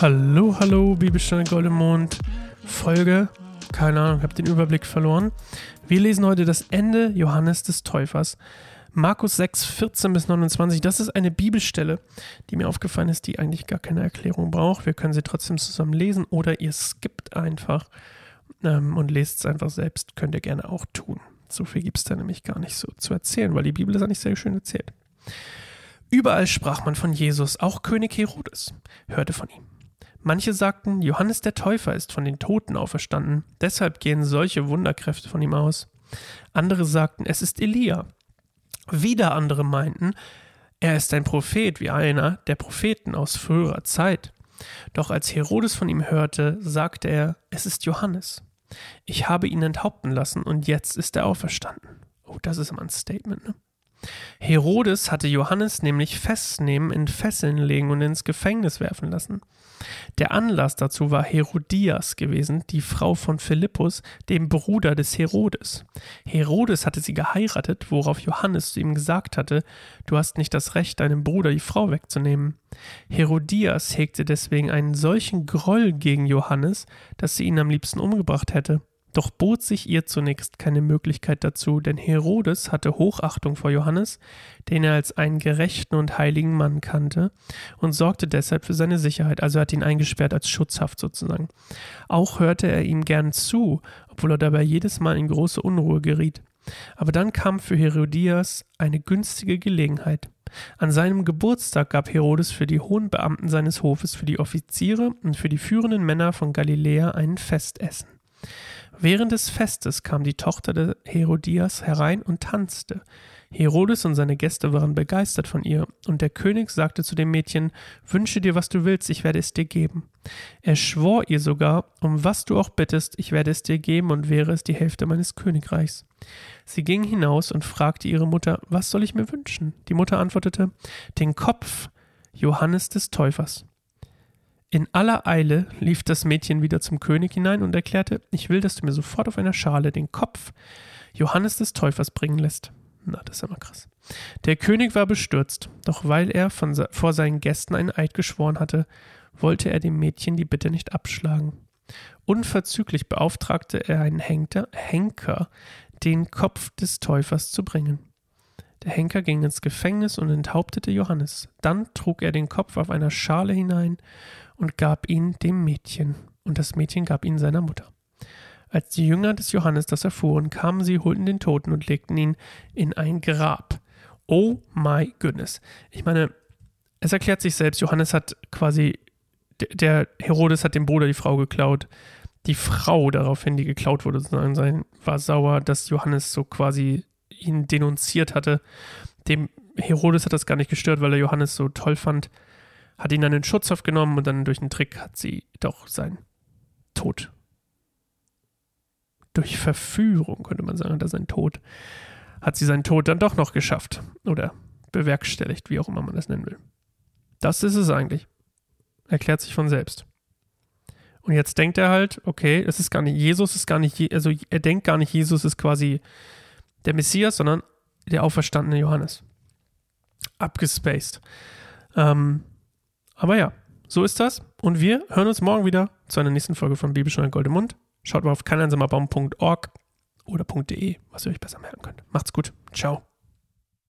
Hallo, hallo, Bibelstunde Goldemond. Folge, keine Ahnung, habe den Überblick verloren. Wir lesen heute das Ende Johannes des Täufers. Markus 6, 14 bis 29. Das ist eine Bibelstelle, die mir aufgefallen ist, die eigentlich gar keine Erklärung braucht. Wir können sie trotzdem zusammen lesen oder ihr skippt einfach ähm, und lest es einfach selbst. Könnt ihr gerne auch tun. So viel gibt es da nämlich gar nicht so zu erzählen, weil die Bibel ist eigentlich sehr schön erzählt. Überall sprach man von Jesus, auch König Herodes hörte von ihm. Manche sagten, Johannes der Täufer ist von den Toten auferstanden, deshalb gehen solche Wunderkräfte von ihm aus. Andere sagten, es ist Elia. Wieder andere meinten, er ist ein Prophet wie einer der Propheten aus früherer Zeit. Doch als Herodes von ihm hörte, sagte er, es ist Johannes. Ich habe ihn enthaupten lassen und jetzt ist er auferstanden. Oh, das ist immer ein Statement, ne? Herodes hatte Johannes nämlich festnehmen, in Fesseln legen und ins Gefängnis werfen lassen. Der Anlass dazu war Herodias gewesen, die Frau von Philippus, dem Bruder des Herodes. Herodes hatte sie geheiratet, worauf Johannes zu ihm gesagt hatte, du hast nicht das Recht, deinem Bruder die Frau wegzunehmen. Herodias hegte deswegen einen solchen Groll gegen Johannes, dass sie ihn am liebsten umgebracht hätte. Doch bot sich ihr zunächst keine Möglichkeit dazu, denn Herodes hatte Hochachtung vor Johannes, den er als einen gerechten und heiligen Mann kannte, und sorgte deshalb für seine Sicherheit, also hat ihn eingesperrt als Schutzhaft sozusagen. Auch hörte er ihm gern zu, obwohl er dabei jedes Mal in große Unruhe geriet. Aber dann kam für Herodias eine günstige Gelegenheit. An seinem Geburtstag gab Herodes für die hohen Beamten seines Hofes, für die Offiziere und für die führenden Männer von Galiläa ein Festessen. Während des Festes kam die Tochter des Herodias herein und tanzte. Herodes und seine Gäste waren begeistert von ihr, und der König sagte zu dem Mädchen Wünsche dir, was du willst, ich werde es dir geben. Er schwor ihr sogar, um was du auch bittest, ich werde es dir geben, und wäre es die Hälfte meines Königreichs. Sie ging hinaus und fragte ihre Mutter, was soll ich mir wünschen? Die Mutter antwortete, den Kopf Johannes des Täufers. In aller Eile lief das Mädchen wieder zum König hinein und erklärte, ich will, dass du mir sofort auf einer Schale den Kopf Johannes des Täufers bringen lässt. Na, das ist mal krass. Der König war bestürzt, doch weil er von, vor seinen Gästen einen Eid geschworen hatte, wollte er dem Mädchen die Bitte nicht abschlagen. Unverzüglich beauftragte er einen Henker, Henker, den Kopf des Täufers zu bringen. Der Henker ging ins Gefängnis und enthauptete Johannes. Dann trug er den Kopf auf einer Schale hinein und gab ihn dem Mädchen, und das Mädchen gab ihn seiner Mutter. Als die Jünger des Johannes das erfuhren, kamen sie, holten den Toten und legten ihn in ein Grab. Oh my goodness. Ich meine, es erklärt sich selbst, Johannes hat quasi, der Herodes hat dem Bruder die Frau geklaut. Die Frau daraufhin, die geklaut wurde, sozusagen, war sauer, dass Johannes so quasi ihn denunziert hatte. Dem Herodes hat das gar nicht gestört, weil er Johannes so toll fand hat ihn dann in Schutzhaft genommen und dann durch einen Trick hat sie doch seinen Tod. Durch Verführung, könnte man sagen, hat er seinen Tod, hat sie seinen Tod dann doch noch geschafft. Oder bewerkstelligt, wie auch immer man das nennen will. Das ist es eigentlich. Erklärt sich von selbst. Und jetzt denkt er halt, okay, es ist gar nicht, Jesus ist gar nicht, also er denkt gar nicht, Jesus ist quasi der Messias, sondern der auferstandene Johannes. Abgespaced. Ähm, aber ja, so ist das. Und wir hören uns morgen wieder zu einer nächsten Folge von Bibelstunde Gold im Mund. Schaut mal auf keineinsamerbaum.org oder .de, was ihr euch besser merken könnt. Macht's gut. Ciao.